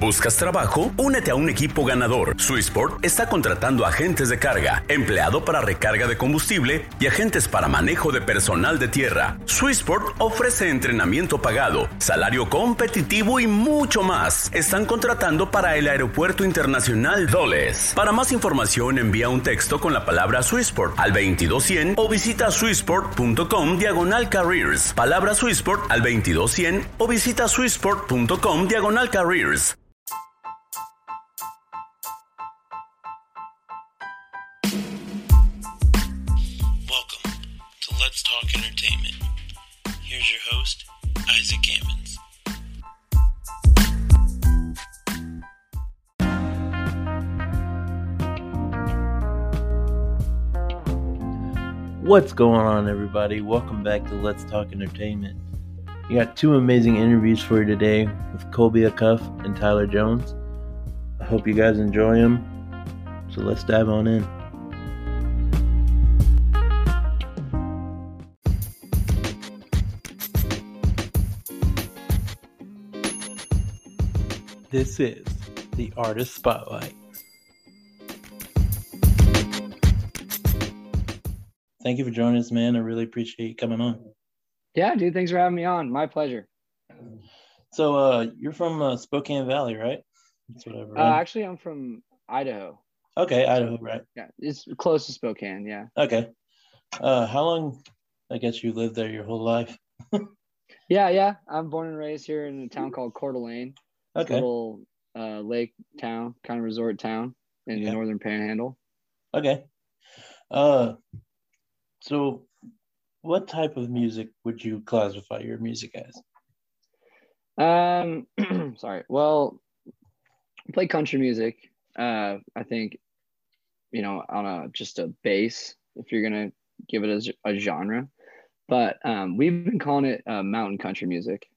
¿Buscas trabajo? Únete a un equipo ganador. Swissport está contratando agentes de carga, empleado para recarga de combustible y agentes para manejo de personal de tierra. Swissport ofrece entrenamiento pagado, salario competitivo y mucho más. Están contratando para el Aeropuerto Internacional Doles. Para más información envía un texto con la palabra Swissport al 2200 o visita swissport.com diagonal careers. Palabra Swissport al 2200 o visita swissport.com diagonal careers. Isaac. What's going on, everybody? Welcome back to Let's Talk Entertainment. We got two amazing interviews for you today with Colby Cuff and Tyler Jones. I hope you guys enjoy them. So let's dive on in. This is the Artist Spotlight. Thank you for joining us, man. I really appreciate you coming on. Yeah, dude. Thanks for having me on. My pleasure. So, uh, you're from uh, Spokane Valley, right? That's what I've. Uh, actually, I'm from Idaho. okay, Idaho, right? Yeah, it's close to Spokane. Yeah. Okay. Uh, how long? I guess you lived there your whole life. Yeah, yeah. I'm born and raised here in a town called Coeur d'Alene. A Okay. little uh, lake town, kind of resort town in Yeah. the northern panhandle. Okay. Uh, so what type of music would you classify your music as? Um, sorry. Well, I play country music. Uh, I think, you know, on a just a bass, if you're gonna give it a genre. But um, we've been calling it uh, mountain country music.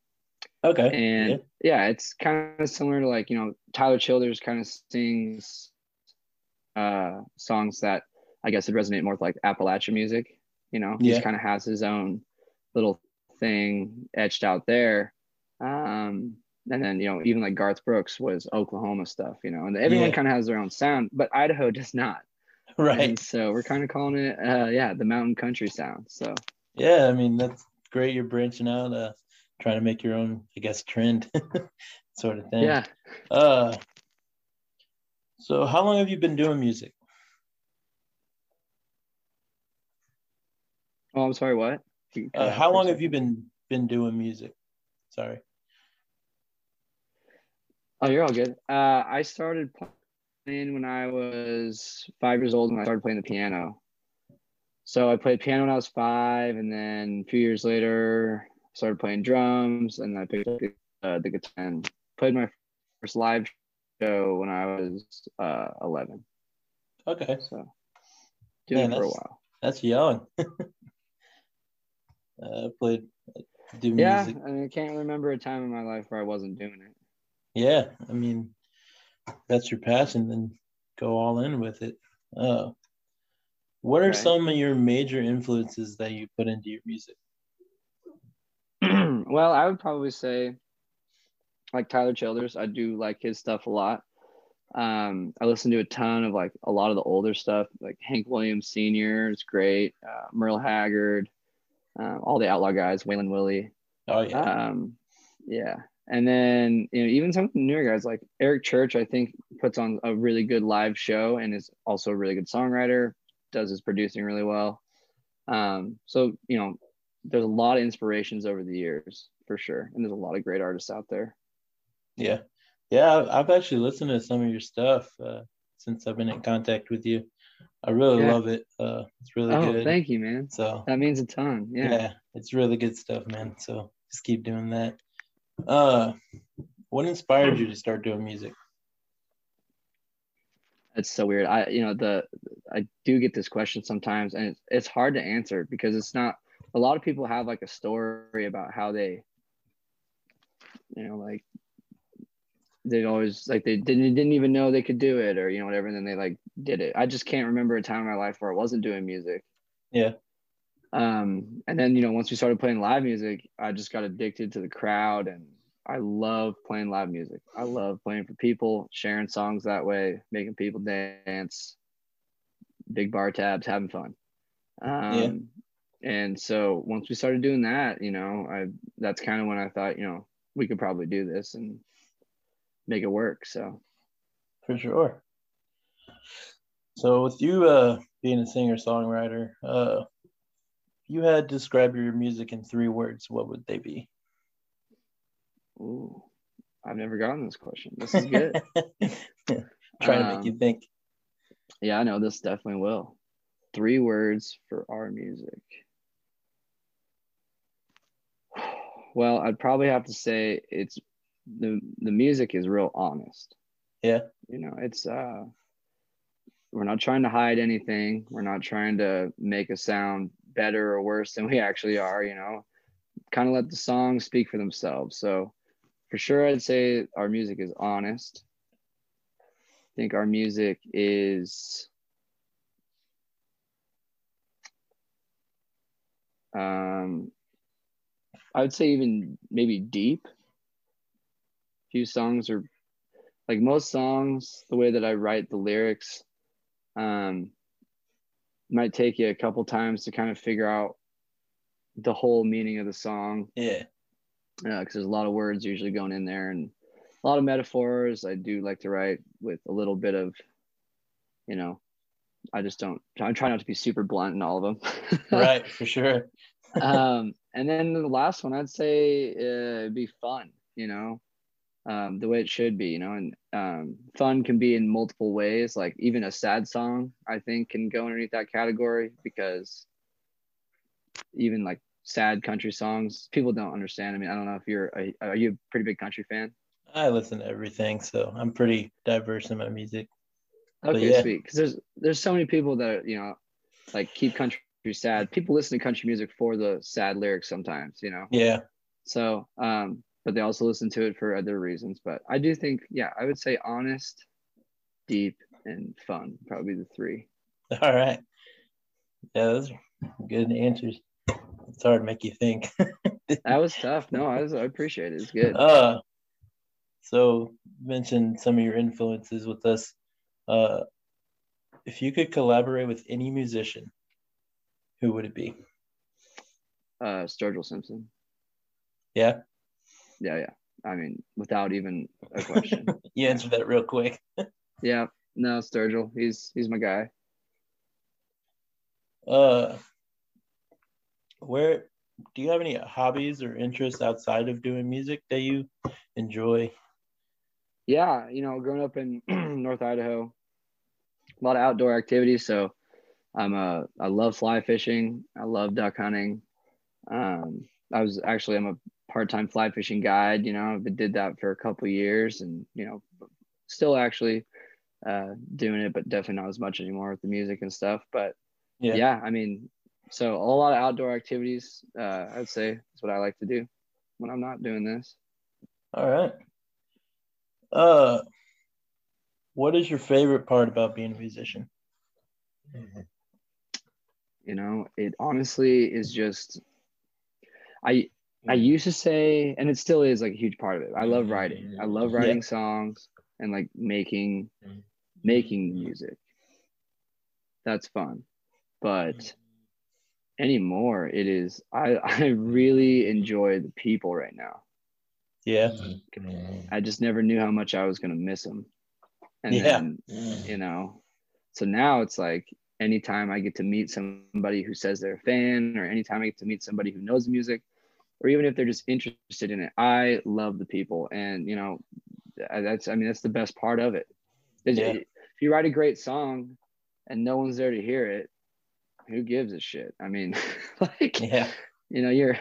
Okay. and yeah. it's kind of similar to like you know Tyler Childers kind of sings uh songs that I guess would resonate more with like Appalachian music. You know, he Yeah. just kind of has his own little thing etched out there. Um, and then you know even like Garth Brooks was Oklahoma stuff. You know, and everyone Yeah. kind of has their own sound, but Idaho does not. right. And so we're kind of calling it uh yeah the mountain country sound. So Yeah, I mean that's great. You're branching out, uh, trying to make your own, I guess, trend sort of thing. yeah. Uh, so how long have you been doing music? Oh, I'm sorry. What? Uh, how long have you been been doing music? Sorry. Oh, you're all good. Uh, I started playing when I was five years old, and I started playing the piano. So I played piano when I was five, and then a few years later, started playing drums, and I picked up the, uh, the guitar and played my first live show when I was uh, 11. Okay, So doing Man, it for a while. that's young. uh, I played do Yeah, music. I, mean, I can't remember a time in my life where I wasn't doing it. Yeah, I mean, that's your passion, then go all in with it. Uh, what are Right. some of your major influences that you put into your music? well, I would probably say like Tyler Childers. I do like his stuff a lot. Um, I listen to a ton of like a lot of the older stuff, like Hank Williams Sr. is great. Uh, Merle Haggard, uh, all the Outlaw guys, Waylon Willie. Oh yeah, Um, yeah. And then you know even some of the newer guys like Eric Church, I think puts on a really good live show and is also a really good songwriter. Does his producing really well. Um, so you know, there's a lot of inspirations over the years for sure, and there's a lot of great artists out there. yeah, yeah. I've- actually listened to some of your stuff uh, since I've been in contact with you. I really Yeah. love it. Uh, it's really oh, good. thank you, man. So That means a ton. yeah. Yeah. it's really good stuff, man. So just keep doing that. Uh, what inspired you to start doing music? It's so weird. I, you know, the I do get this question sometimes, and it's it's hard to answer because it's not. A lot of people have like a story about how they, you know, like they always like they didn't didn't even know they could do it or you know whatever, and then they like did it. I just can't remember a time in my life where I wasn't doing music. Yeah. Um, and then you know once we started playing live music, I just got addicted to the crowd and I love playing live music. I love playing for people, sharing songs that way, making people dance, big bar tabs, having fun. Um, yeah. And so once we started doing that, you know, I that's kind of when I thought, you know, we could probably do this and make it work. So for sure. So with you uh, being a singer songwriter, uh, you had to describe your music in three words, what would they be? Ooh, I've never gotten this question. This is good. Trying um, to make you um, think. Yeah, I know this definitely will. Three words for our music. Well, I'd probably have to say it's the the music is real honest. Yeah. You know, it's uh we're not trying to hide anything. We're not trying to make a sound better or worse than we actually are, you know. Kind of let the songs speak for themselves. So for sure I'd say our music is honest. I think our music is um I would say even maybe deep. A few songs are like most songs, the way that I write the lyrics, um, might take you a couple times to kind of figure out the whole meaning of the song. Yeah. Because uh, there's a lot of words usually going in there and a lot of metaphors. I do like to write with a little bit of, you know, I just don't, I try not to be super blunt in all of them. right, for sure. Um, and then the last one, I'd say uh, it'd be fun, you know, um, the way it should be, you know, and um, fun can be in multiple ways. Like even a sad song, I think, can go underneath that category because even like sad country songs, people don't understand. I mean, I don't know if you're, a, are you a pretty big country fan? I listen to everything, so I'm pretty diverse in my music. Okay, yeah. sweet. Because there's there's so many people that you know, like keep country sad. People listen to country music for the sad lyrics sometimes, you know. Yeah. So, um, but they also listen to it for other reasons. But I do think, yeah, I would say honest, deep, and fun. Probably the three. All right. Yeah, those are good answers. It's hard to make you think. that was tough. No, I was I appreciate it. It's good. Uh so mentioned some of your influences with us. Uh if you could collaborate with any musician, who would it be? Uh Sturgill Simpson. Yeah. Yeah, yeah. I mean, without even a question. you answered that real quick. yeah. No, Sturgill. He's he's my guy. Uh where do you have any hobbies or interests outside of doing music that you enjoy? Yeah, you know, growing up in North Idaho, a lot of outdoor activities. So I'm a I love fly fishing. I love duck hunting. Um, I was actually I'm a part-time fly fishing guide you know i did that for a couple years and you know still actually uh, doing it but definitely not as much anymore with the music and stuff. But yeah, yeah i mean so a lot of outdoor activities uh, i'd say is what i like to do when i'm not doing this. All right. Uh what is your favorite part about being a musician you know it honestly is just i I mm-hmm. used to say, and it still is like a huge part of it. I love mm-hmm. writing. I love writing yeah. songs and like making mm-hmm. making music. That's fun. But anymore, it is I I really enjoy the people right now. Yeah. I just never knew how much I was gonna miss them. And yeah. then, you know, so now it's like anytime I get to meet somebody who says they're a fan, or anytime I get to meet somebody who knows the music, or even if they're just interested in it. I love the people, and you know, that's I mean that's the best part of it. Yeah. If you write a great song and no one's there to hear it, who gives a shit? I mean, like, yeah. you know, you're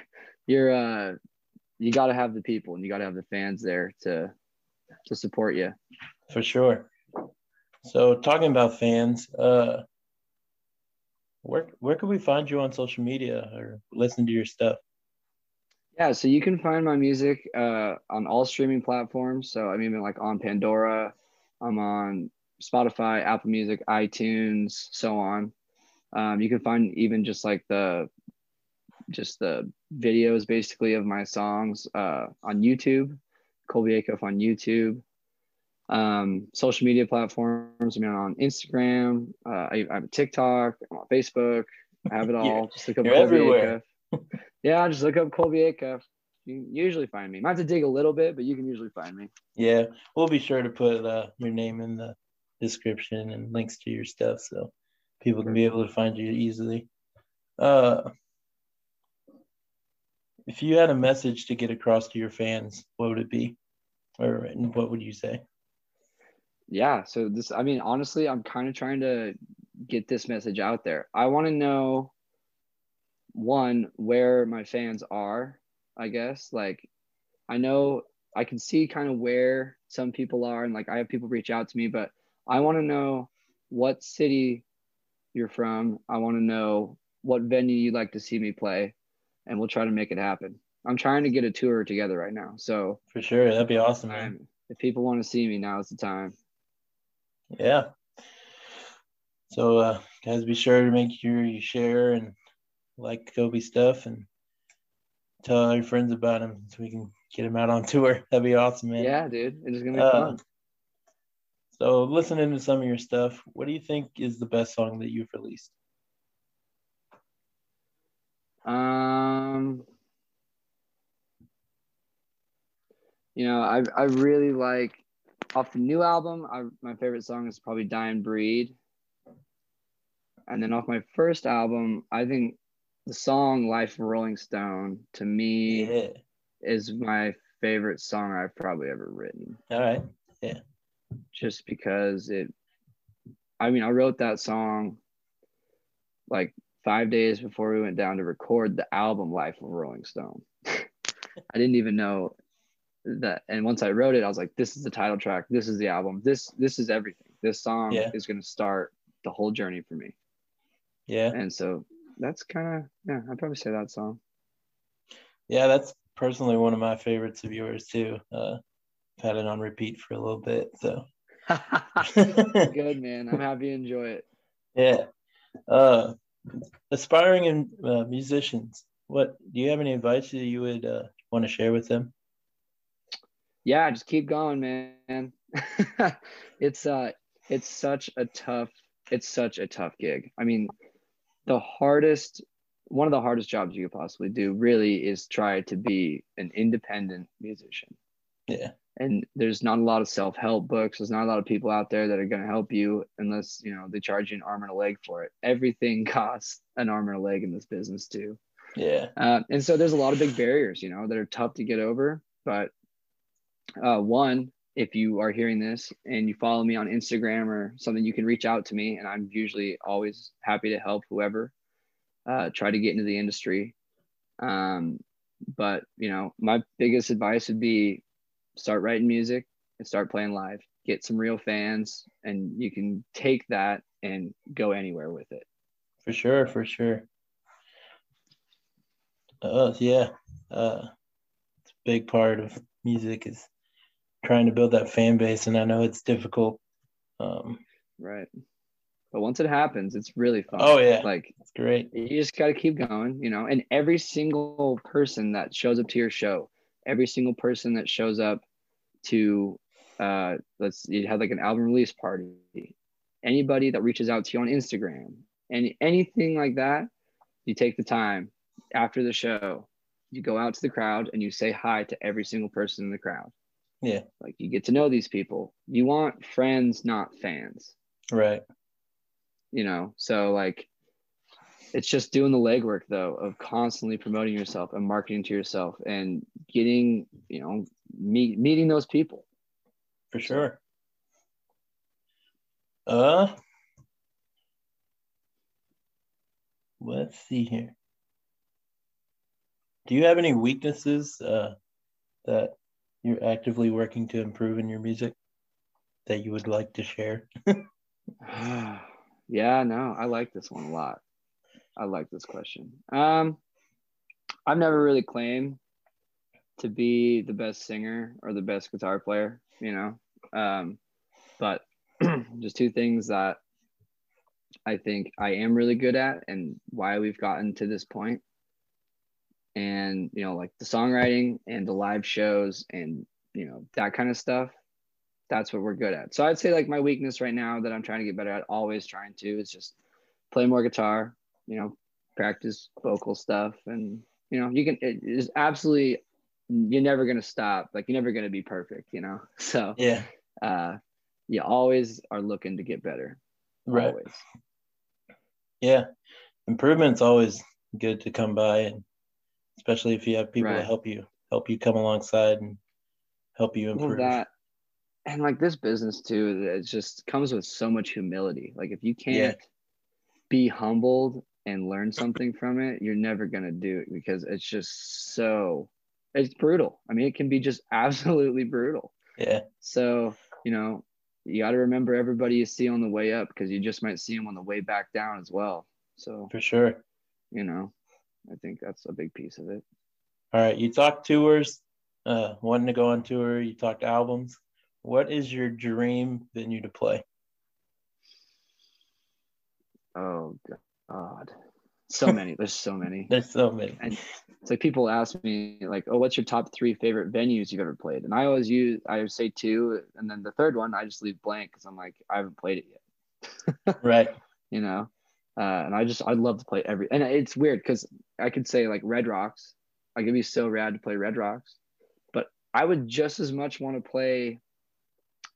you're uh you got to have the people and you got to have the fans there to to support you. For sure. So talking about fans, uh where where can we find you on social media or listen to your stuff? Yeah, so you can find my music uh, on all streaming platforms. So I'm even like on Pandora, I'm on Spotify, Apple Music, iTunes, so on. Um, you can find even just like the just the videos basically of my songs uh, on YouTube. Colby Acuff on YouTube. Um, social media platforms. I mean, on Instagram. Uh, I, I have a TikTok. I'm on Facebook. I have it all. You're- just look up Colby everywhere. Acuff. yeah, just look up Colby Acuff. You can usually find me. Might have to dig a little bit, but you can usually find me. Yeah, we'll be sure to put uh, your name in the description and links to your stuff so people can be able to find you easily. Uh, if you had a message to get across to your fans, what would it be? Or what would you say? Yeah so this i mean honestly i'm kind of trying to get this message out there. I want to know one where my fans are i guess. Like i know i can see kind of where some people are and like i have people reach out to me but i want to know what city you're from. I want to know what venue you'd like to see me play and we'll try to make it happen. I'm trying to get a tour together right now so For sure, that'd be awesome, man. um, if people want to see me now is the time Yeah. So, uh, guys, be sure to make sure you share and like Kobe stuff and tell your friends about him so we can get him out on tour. That'd be awesome, man. Yeah, dude. It's gonna be Uh, fun. So, listening to some of your stuff, what do you think is the best song that you've released? Um you know, I I really like off the new album, I, my favorite song is probably and Breed. And then off my first album, I think the song Life of Rolling Stone to me Yeah. is my favorite song I've probably ever written. All right. Yeah. Just because it I mean I wrote that song like five days before we went down to record the album Life of Rolling Stone. I didn't even know that and once I wrote it I was like this is the title track this is the album this this is everything this song Yeah. is going to start the whole journey for me Yeah. and so that's kind of yeah I'd probably say that song Yeah. That's personally one of my favorites of yours, too. Uh, I've had it on repeat for a little bit. So, good man I'm happy you enjoy it Yeah. Uh, aspiring uh, musicians, what do you have any advice that you would uh, want to share with them? Yeah just keep going man it's uh it's such a tough it's such a tough gig i mean the hardest one of the hardest jobs you could possibly do really is try to be an independent musician Yeah. and there's not a lot of self-help books there's not a lot of people out there that are going to help you unless you know they charge you an arm and a leg for it everything costs an arm and a leg in this business too Yeah. uh, and so there's a lot of big barriers, you know, that are tough to get over. But uh, one, if you are hearing this and you follow me on Instagram or something, you can reach out to me, and I'm usually always happy to help whoever uh, try to get into the industry. Um, but you know, my biggest advice would be start writing music and start playing live. Get some real fans, and you can take that and go anywhere with it. For sure. For sure. Uh, yeah. Uh, it's a big part of music is trying to build that fan base, and I know it's difficult. Um, Right. But once it happens, it's really fun. Oh, yeah. Like it's great. you just got to keep going, you know. And every single person that shows up to your show, every single person that shows up to, uh, let's you have like an album release party, anybody that reaches out to you on Instagram, and anything like that, you take the time after the show, you go out to the crowd and you say hi to every single person in the crowd. Yeah. Like you get to know these people. You want friends, not fans Right. you know so like it's just doing the legwork though of constantly promoting yourself and marketing to yourself and getting you know meet, meeting those people For sure. Uh, let's see here. Do you have any weaknesses uh, that you're actively working to improve in your music that you would like to share? yeah no i like this one a lot. I like this question. Um i've never really claimed to be the best singer or the best guitar player you know? Um but just two things that i think i am really good at and why we've gotten to this point and you know like the songwriting and the live shows and you know, that kind of stuff. That's what we're good at. So I'd say like my weakness right now that I'm trying to get better at, always trying to, is just play more guitar, you know, practice vocal stuff. And, you know, you can, it is absolutely, you're never going to stop. Like, you're never going to be perfect, you know? So, Yeah. uh, you always are looking to get better. Right. Always. Yeah. Improvement's always good to come by and especially if you have people to help you help you come alongside and help you Well, improve. that and like this business too it just comes with so much humility. Like if you can't be humbled and learn something from it you're never going to do it because it's just so it's brutal. I mean it can be just absolutely brutal. Yeah. so you know you got to remember everybody you see on the way up because you just might see them on the way back down as well. So For sure. you know i think that's a big piece of it All right. You talked tours, uh, wanting to go on tour. You talked albums. What is your dream venue to play? oh god so many there's so many There's so many. And it's like people ask me like, "Oh, what's your top three favorite venues you've ever played?" And I always use I say two, and then the third one I just leave blank because I'm like I haven't played it yet, Right. you know. Uh, and I just I'd love to play every, and it's weird because I could say like Red Rocks, like it'd be so rad to play Red Rocks, but I would just as much want to play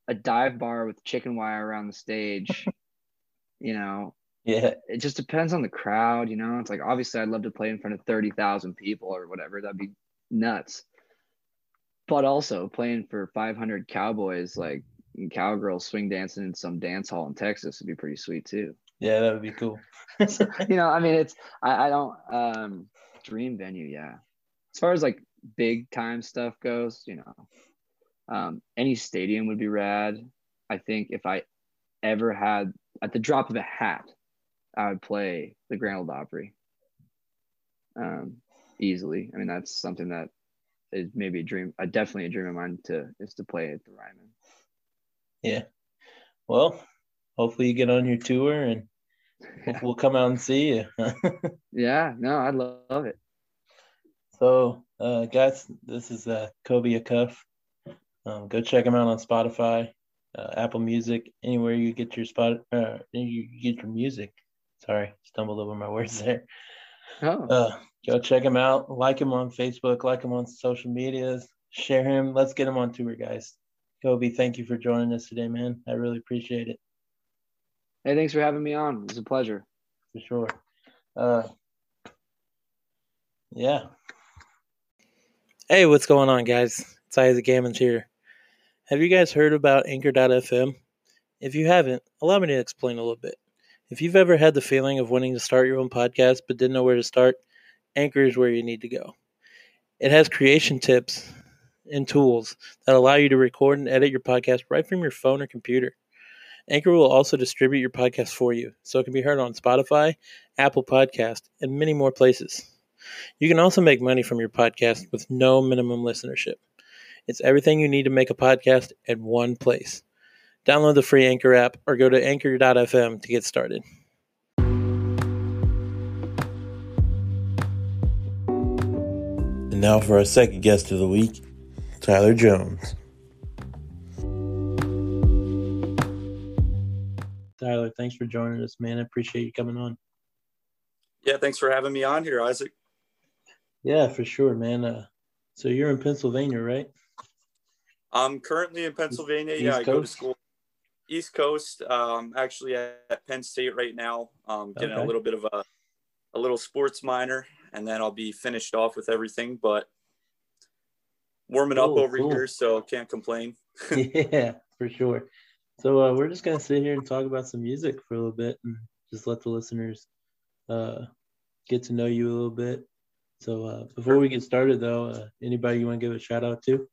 a dive bar with chicken wire around the stage, you know, Yeah. it just depends on the crowd, you know. It's like obviously I'd love to play in front of thirty thousand people or whatever. That'd be nuts. But also playing for five hundred cowboys, like and cowgirls swing dancing in some dance hall in Texas would be pretty sweet too. Yeah, that would be cool. you know, I mean, it's I, I don't um dream venue, yeah. As far as like big time stuff goes, you know, um, any stadium would be rad. I think if I ever had at the drop of a hat, I would play the Grand Ole Opry. Um, easily. I mean, that's something that is maybe a dream, uh, definitely a dream of mine to is to play at the Ryman. Yeah. Well, hopefully you get on your tour and we'll- we'll come out and see you. Yeah, no, I'd love, it. so, uh, guys, this is uh, Kobe Cuff. Um, go check him out on Spotify, uh, Apple Music, anywhere you get your spot, uh, you get your music. Sorry, stumbled over my words there. Oh, Uh, go check him out. Like him on Facebook. Like him on social medias. Share him. Let's get him on tour, guys. Kobe, thank you for joining us today, man. I really appreciate it hey, thanks for having me on. It was a pleasure. for sure. Uh, yeah. Hey, what's going on, guys? It's Isaac Gammons here. Have you guys heard about Anchor.fm? If you haven't, allow me to explain a little bit. If you've ever had the feeling of wanting to start your own podcast but didn't know where to start, Anchor is where you need to go. It has creation tips and tools that allow you to record and edit your podcast right from your phone or computer. Anchor will also distribute your podcast for you, so it can be heard on Spotify, Apple Podcast, and many more places. You can also make money from your podcast with no minimum listenership. It's everything you need to make a podcast in one place. Download the free Anchor app or go to anchor.fm to get started. And now for our second guest of the week, Tyler Jones. Tyler, thanks for joining us, man. I appreciate you coming on. Yeah, thanks for having me on here, Isaac. Yeah, for sure, man. Uh, so you're in Pennsylvania, right? I'm currently in Pennsylvania. East yeah, I go to school East Coast. Um, actually at Penn State right now. Um, getting Okay. a little bit of a a little sports minor, and then I'll be finished off with everything. But warming Cool, up over cool. here, so can't complain. yeah, for sure. So uh, we're just gonna sit here and talk about some music for a little bit, and just let the listeners uh, get to know you a little bit. So uh, before we get started, though, uh, anybody you want to give a shout out to?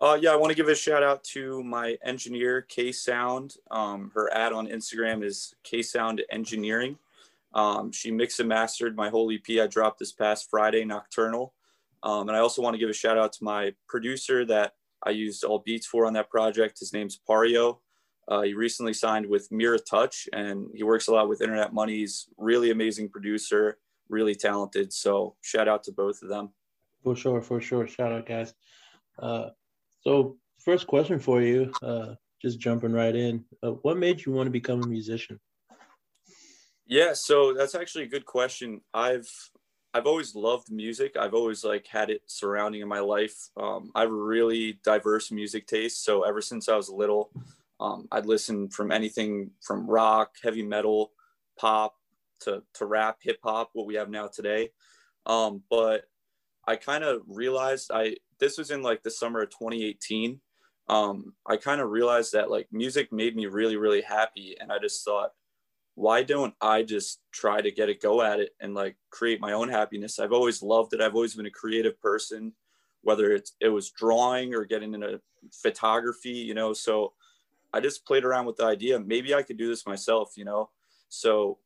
Uh, yeah, I want to give a shout out to my engineer, K Sound. Um, her ad on Instagram is K Sound Engineering. Um, she mixed and mastered my whole EP I dropped this past Friday, Nocturnal. Um, and I also want to give a shout out to my producer that I used all beats for on that project. His name's Pario. Uh, he recently signed with Mira Touch, and he works a lot with Internet Money. He's really amazing producer, really talented. So shout out to both of them. For sure, for sure. Shout out, guys. Uh, So, first question for you, uh, just jumping right in. Uh, what made you want to become a musician? Yeah, so that's actually a good question. I've I've always loved music. I've always like had it surrounding in my life. Um, I have really diverse music taste. So ever since I was little, um, I'd listen from anything from rock, heavy metal, pop to to rap, hip hop, what we have now today. Um, but I kind of realized I this was in like the summer of 2018. Um, I kind of realized that like music made me really really happy, and I just thought, why don't I just try to get a go at it and like create my own happiness? I've always loved it. I've always been a creative person, whether it's it was drawing or getting into photography, you know. So I just played around with the idea. Maybe I could do this myself, you know. So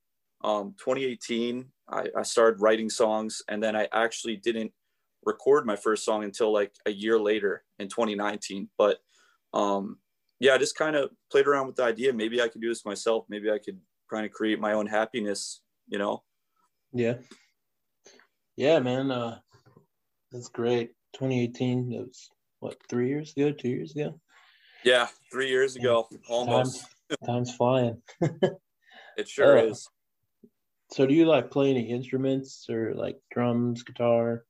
um, 2018, I, I started writing songs, and then I actually didn't record my first song until like a year later in 2019. But um, yeah, I just kind of played around with the idea. Maybe I could do this myself. Maybe I could kind to create my own happiness, you know? Yeah. Yeah, man. Uh, that's great. 2018, that was what, three years ago, two years ago? Yeah, three years ago, almost. Time's, time's flying. it sure Uh, is. So, do you like play any instruments or like drums, guitar?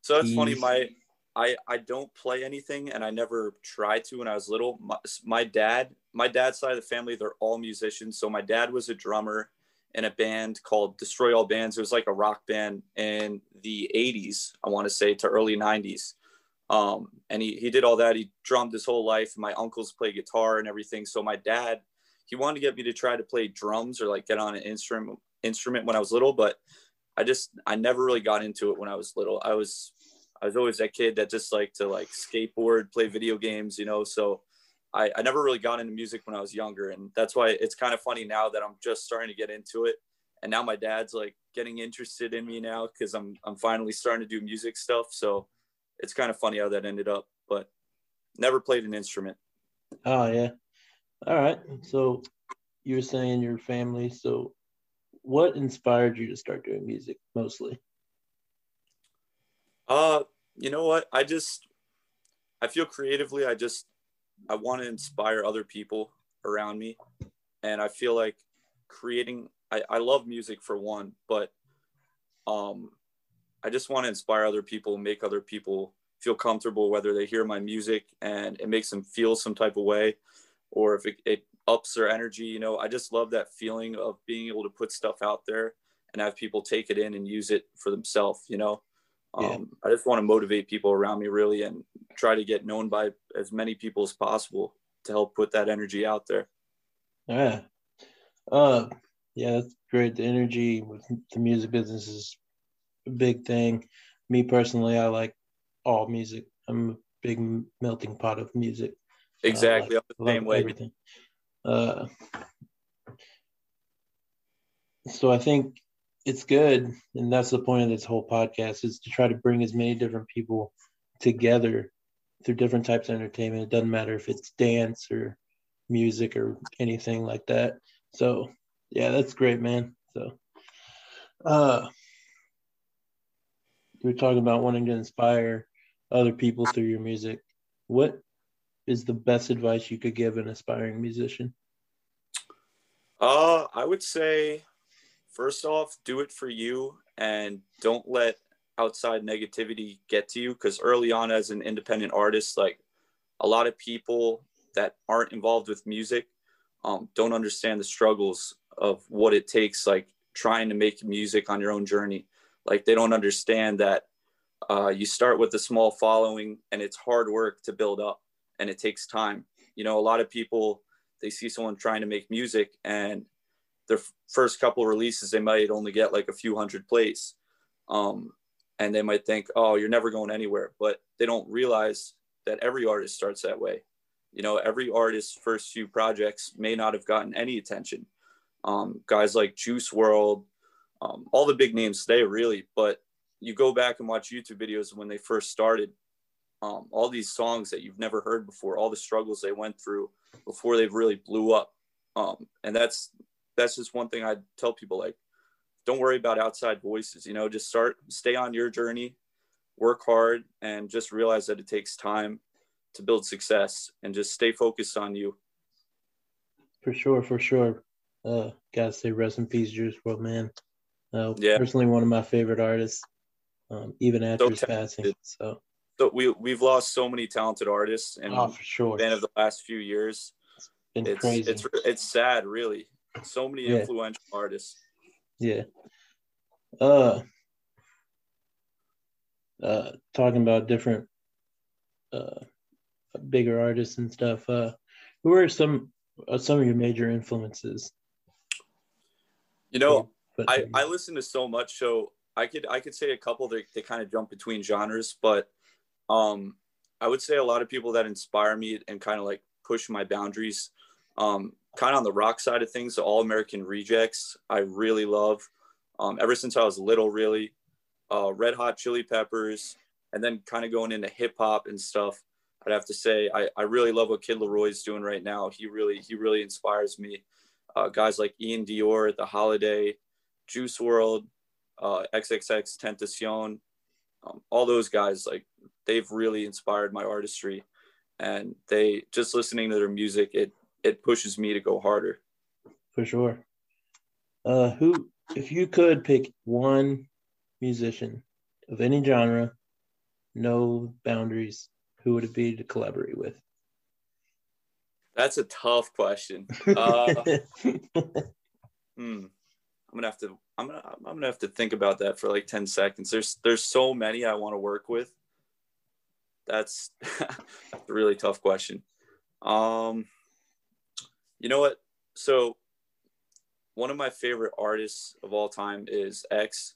So it's funny. My I I don't play anything, and I never tried to when I was little. My, my dad, my dad's side of the family, they're all musicians. So my dad was a drummer in a band called Destroy All Bands. It was like a rock band in the '80s, I want to say, to early '90s. Um, and he he did all that. He drummed his whole life. My uncles play guitar and everything. So my dad, he wanted to get me to try to play drums or like get on an instrument instrument when I was little, but I just I never really got into it when I was little. I was I was always that kid that just liked to like skateboard, play video games, you know. So I, I never really got into music when I was younger, and that's why it's kind of funny now that I'm just starting to get into it. And now my dad's like getting interested in me now because I'm I'm finally starting to do music stuff. So it's kind of funny how that ended up, but never played an instrument. Oh, yeah. All right. So, you were saying your family. So, what inspired you to start doing music mostly? Uh, you know what? I just I feel creatively. I just I want to inspire other people around me, and I feel like creating. I I love music for one, but um, I just want to inspire other people, make other people feel comfortable, whether they hear my music and it makes them feel some type of way, or if it, it ups their energy. You know, I just love that feeling of being able to put stuff out there and have people take it in and use it for themselves. You know. Yeah. Um, I just want to motivate people around me really and try to get known by as many people as possible to help put that energy out there. Yeah. Uh, yeah, that's great. The energy with the music business is a big thing. Me personally, I like all music. I'm a big melting pot of music. Exactly. I'm the same way. everything. Uh, so I think it's good, and that's the point of this whole podcast is to try to bring as many different people together through different types of entertainment. It doesn't matter if it's dance or music or anything like that. So yeah, that's great, man. So uh you were talking about wanting to inspire other people through your music. What is the best advice you could give an aspiring musician? Uh, I would say, first off, do it for you and don't let outside negativity get to you. Because early on, as an independent artist, like a lot of people that aren't involved with music um, don't understand the struggles of what it takes, like trying to make music on your own journey. Like they don't understand that uh, you start with a small following and it's hard work to build up and it takes time. You know, a lot of people they see someone trying to make music and their first couple releases they might only get like a few hundred plays. Um, and they might think oh you're never going anywhere. But they don't realize that every artist starts that way. You know every artist's first few projects may not have gotten any attention. Um, guys like Juice WRLD um, all the big names today really. But you go back and watch youtube videos when they first started um, all these songs that you've never heard before all the struggles they went through before they really blew up. Um, and that's that's just one thing I tell people like, don't worry about outside voices. You know, just start, stay on your journey, work hard, and just realize that it takes time. to build success and just stay focused on you. For sure, for sure. Uh, gotta say, rest in peace, Juice WRLD, man. Uh, Yeah. personally, one of my favorite artists. Um, even after So his passing. So, So we we've lost so many talented artists and oh, for sure. the span of the last few years. been It's crazy. it's it's sad, really. So many Yeah. influential artists. Yeah. Uh, uh, talking about different, uh, bigger artists and stuff. Uh, who are some uh, some of your major influences? You know, But I, I listen to so much, so I could I could say a couple that they kind of jump between genres, but um, I would say a lot of people that inspire me and kind of like push my boundaries. Um, kind of on the rock side of things, the All American Rejects, I really love. Um, ever since I was little, really, uh, Red Hot Chili Peppers, and then kind of going into hip hop and stuff. I'd have to say I, I really love what Kid LAROI's doing right now. He really he really inspires me. Uh, guys like iann dior, at The Holiday, Juice WRLD, uh, XXXTentacion, um, all those guys like they've really inspired my artistry, and they just listening to their music it it pushes me to go harder. for sure. Uh, who, if you could pick one musician of any genre, no boundaries, who would it be to collaborate with? That's a tough question. Uh, hmm. I'm gonna have to I'm gonna I'm gonna have to think about that for like 10 seconds. There's there's so many I want to work with. That's a really tough question. Um you know what? So one of my favorite artists of all time is X.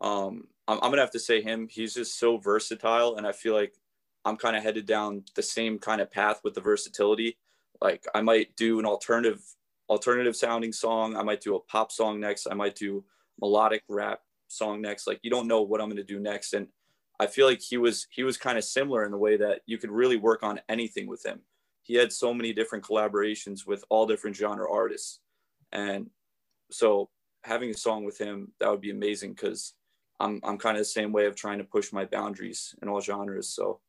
Um I'm, I'm gonna have to say him. He's just so versatile and I feel like I'm kind of headed down the same kind of path with the versatility. Like I might do an alternative alternative sounding song. I might do a pop song next. I might do melodic rap song next. Like you don't know what I'm to do next. And I feel like he was he was kind of similar in the way that you could really work on anything with him. He had so many different collaborations with all different genre artists. And so having a song with him that would be amazing cuz I'm I'm kind of the same way of trying to push my boundaries in all genres. So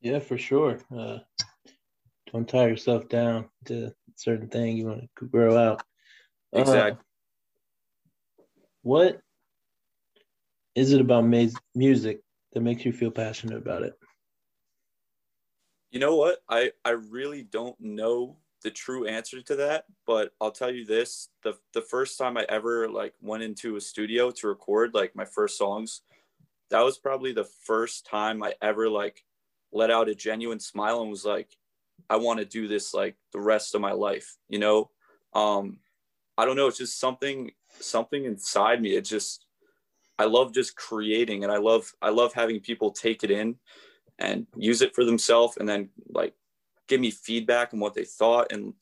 Yeah, for sure. Uh, don't tie yourself down to a certain thing. You want to grow out. Uh, Exactly. what is it about ma- music that makes you feel passionate about it? You know what? I I really don't know the true answer to that, but I'll tell you this: the the first time I ever like went into a studio to record like my first songs, that was probably the first time I ever like let out a genuine smile and was like, I want to do this like the rest of my life. You know, um, I don't know. It's just something something inside me. It just I love just creating, and I love I love having people take it in and use it for themselves and then like give me feedback on what they thought and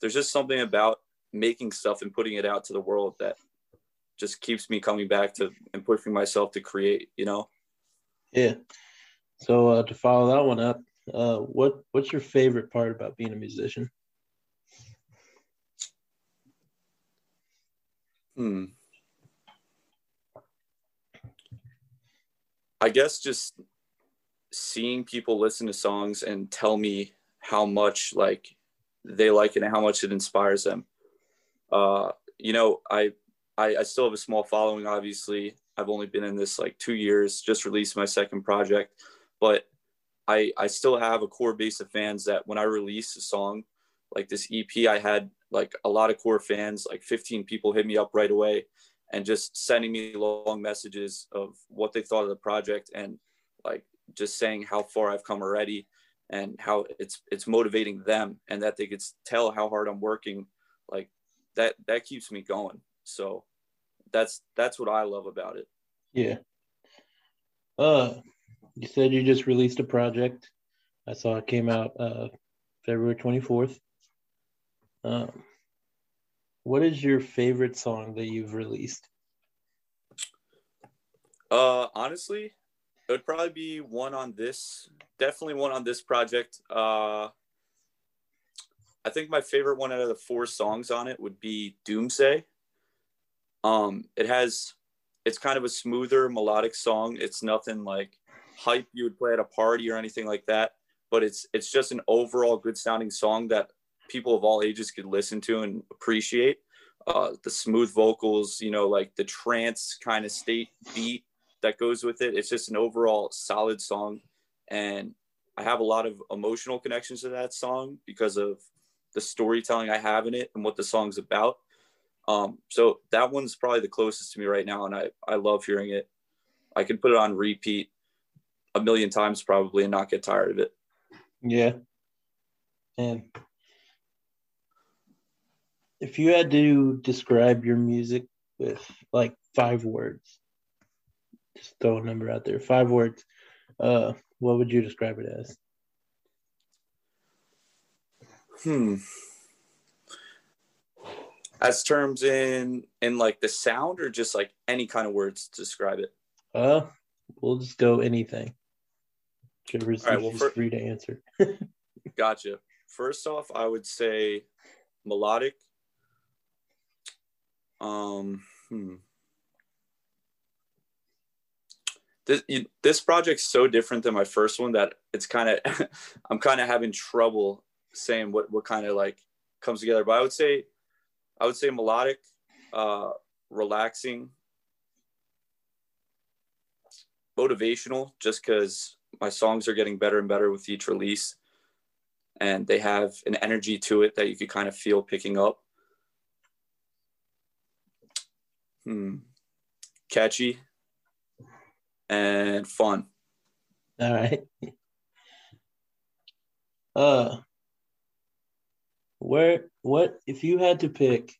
there's just something about making stuff and putting it out to the world that just keeps me coming back to and pushing myself to create you know Yeah. So uh, to follow that one up, uh, what what's your favorite part about being a musician? hmm. i guess just seeing people listen to songs and tell me how much like they like it and how much it inspires them. Uh you know i i, I still have a small following obviously. I've only been in this like two years just released my second project. But i i still have a core base of fans that when i release a song like this ep i had like a lot of core fans like 15 people hit me up right away and just sending me long messages of what they thought of the project and like just saying how far I've come already and how it's it's motivating them and that they could tell how hard I'm working like that that keeps me going so that's that's what I love about it Yeah. Uh, you said you just released a project. I saw it came out uh, February twenty fourth. Um, what is your favorite song that you've released? uh honestly it would probably be one on this definitely one on this project uh I think my favorite one out of the four songs on it would be Doomsday. Um, it has, it's kind of a smoother melodic song. It's nothing like hype you would play at a party or anything like that. but it's it's just an overall good sounding song that people of all ages could listen to and appreciate. Uh, the smooth vocals, you know, like the trance kind of state beat that goes with it. It's just an overall solid song, and I have a lot of emotional connections to that song because of the storytelling I have in it and what the song's about. Um, so that one's probably the closest to me right now, and I I love hearing it. I can put it on repeat a million times probably and not get tired of it. Yeah. And if you had to describe your music with like five words, just throw a number out there, five words, uh, what would you describe it as? Hmm. As terms in in like the sound or just like any kind of words to describe it? Uh, we'll just go anything. Whichever's All right, well, free to answer. Gotcha. First off, I would say melodic. Um, hmm. This you, this project's so different than my first one that it's kind of I'm kind of having trouble saying what what kind of like comes together. But I would say I would say melodic, uh, relaxing, motivational. Just because my songs are getting better and better with each release and they have an energy to it that you could kind of feel picking up. Hmm. Catchy and fun. All right. Uh, where what if you had to pick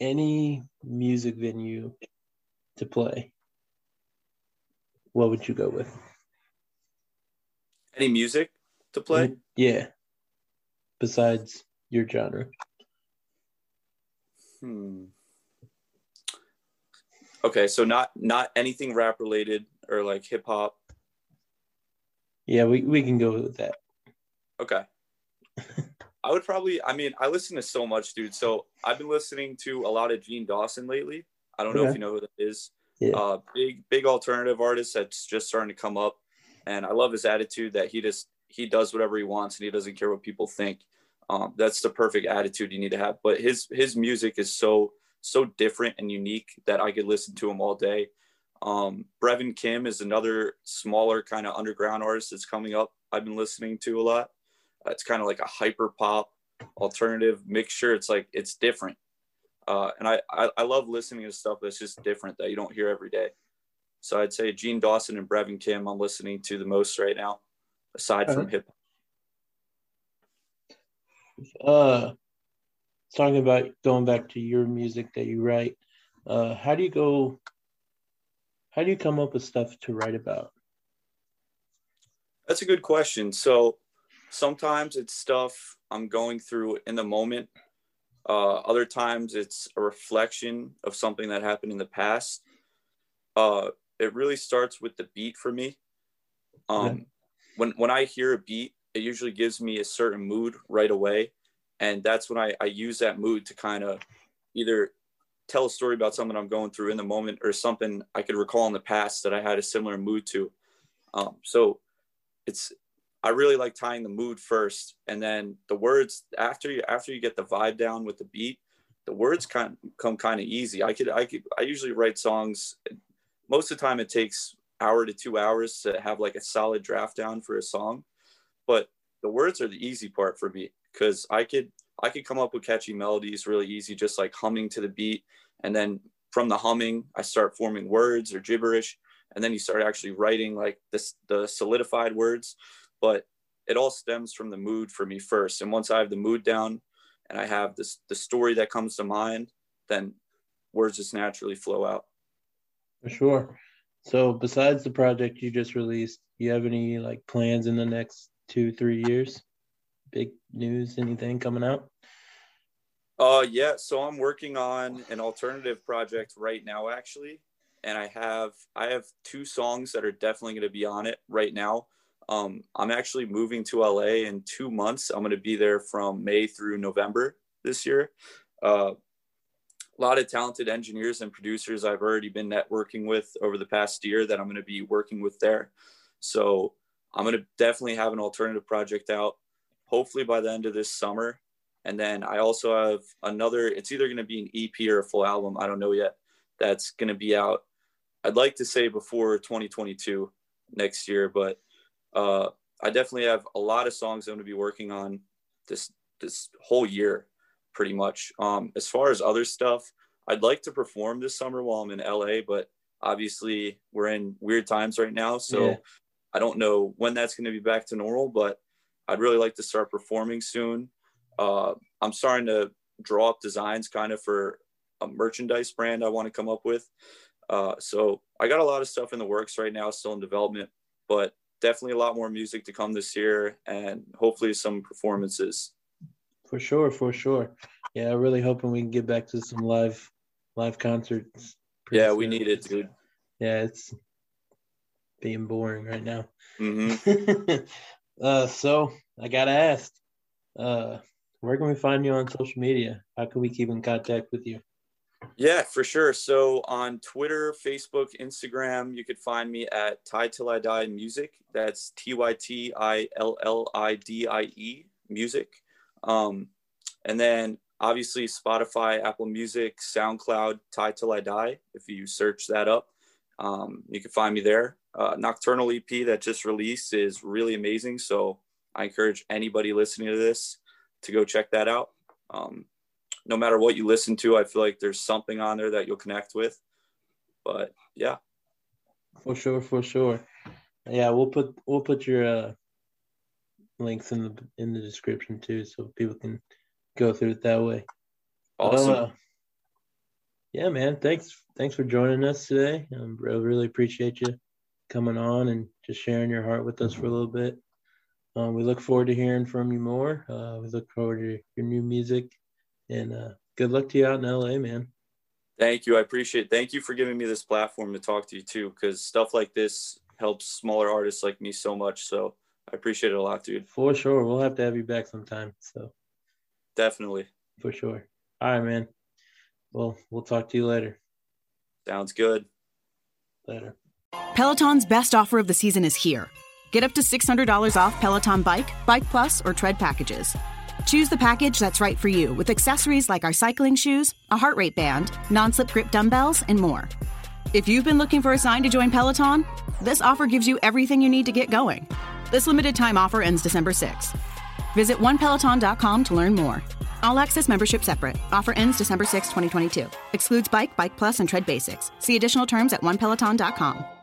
any music venue to play? What would you go with? Any music to play? Yeah. Besides your genre. Hmm. Okay, so not not anything rap related or like hip hop. Yeah, we, we can go with that. Okay. I would probably I mean, I listen to so much, dude. So I've been listening to a lot of Jean Dawson lately. I don't know if you know who that is. Yeah. Uh big big alternative artist that's just starting to come up. And I love his attitude that he just he does whatever he wants and he doesn't care what people think. Um, that's the perfect attitude you need to have. But his his music is so so different and unique that I could listen to him all day. Um, Brevin Kim is another smaller kind of underground artist that's coming up. I've been listening to a lot. Uh, it's kind of like a hyper pop alternative mixture. It's like it's different, uh, and I, I I love listening to stuff that's just different that you don't hear every day. So I'd say Jean Dawson and Brevin Kim I'm listening to the most right now, aside from hip. Uh talking about going back to your music that you write, uh how do you go how do you come up with stuff to write about? That's a good question. So sometimes it's stuff I'm going through in the moment. Uh, other times it's a reflection of something that happened in the past. Uh, it really starts with the beat for me. Um, Okay. When when I hear a beat, it usually gives me a certain mood right away, and that's when I, I use that mood to kind of either tell a story about something I'm going through in the moment or something I could recall in the past that I had a similar mood to. Um, so it's I really like tying the mood first, and then the words after you after you get the vibe down with the beat, the words kind come kind of easy. I could I could I usually write songs. Most of the time, it takes hour to two hours to have like a solid draft down for a song, but the words are the easy part for me because I could I could come up with catchy melodies really easy, just like humming to the beat, and then from the humming, I start forming words or gibberish, and then you start actually writing like this the solidified words. But it all stems from the mood for me first. And once i have the mood down and i have this the story that comes to mind then words just naturally flow out. For sure. So besides the project you just released, you have any like plans in the next two, three years? Big news, anything coming out? uh yeah so i'm working on an alternative project right now actually and i have i have two songs that are definitely going to be on it right now um, i'm actually moving to la in two months i'm going to be there from may through november this year uh, a lot of talented engineers and producers I've already been networking with over the past year that I'm going to be working with there. So I'm gonna definitely have an alternative project out, hopefully by the end of this summer. And then I also have another. It's either gonna be an EP or a full album. I don't know yet. That's gonna be out. I'd like to say before 2022 next year, but uh, I definitely have a lot of songs I'm gonna be working on this this whole year, pretty much. Um, as far as other stuff, I'd like to perform this summer while I'm in LA, but obviously we're in weird times right now, so Yeah. I don't know when that's going to be back to normal. But I'd really like to start performing soon. Uh, I'm starting to draw up designs kind of for a merchandise brand I want to come up with. Uh, so I got a lot of stuff in the works right now, still in development, but definitely a lot more music to come this year and hopefully some performances. For sure, for sure. Yeah, I'm really hoping we can get back to some live live concerts. Yeah, we need it, dude. Yeah, it's being boring right now. hmm uh, so I gotta ask, uh, where can we find you on social media? How can we keep in contact with you? Yeah, for sure. So on Twitter, Facebook, Instagram, you could find me at Tie Till I Die Music. That's T Y T I L L I D I E Music. Um, and then obviously Spotify, Apple Music, SoundCloud, Tie Till I Die. If you search that up, um, you can find me there. Uh, Nocturnal EP that just released is really amazing. So I encourage anybody listening to this to go check that out. Um, no matter what you listen to, I feel like there's something on there that you'll connect with. But yeah, For sure, for sure. Yeah, we'll put we'll put your uh, links in the in the description too, so people can go through it that way. But, awesome. Yeah, man. Thanks. Thanks for joining us today. Um, I really appreciate you coming on and just sharing your heart with us for a little bit. Um, we look forward to hearing from you more. Uh, we look forward to your new music, and uh, good luck to you out in LA, man. Thank you. I appreciate it. Thank you for giving me this platform to talk to you too, because stuff like this helps smaller artists like me so much. So I appreciate it a lot, dude. For sure, we'll have to have you back sometime. So Definitely. for sure. All right, man. Well, we'll talk to you later. Sounds good. Later. Peloton's best offer of the season is here. Get up to $600 off Peloton Bike, Bike Plus, or Tread packages. Choose the package that's right for you with accessories like our cycling shoes, a heart rate band, non slip grip dumbbells, and more. If you've been looking for a sign to join Peloton, this offer gives you everything you need to get going. This limited time offer ends December 6th. Visit onepeloton.com to learn more. All access membership separate. Offer ends December 6, 2022. Excludes Bike, Bike Plus, and Tread Basics. See additional terms at onepeloton.com.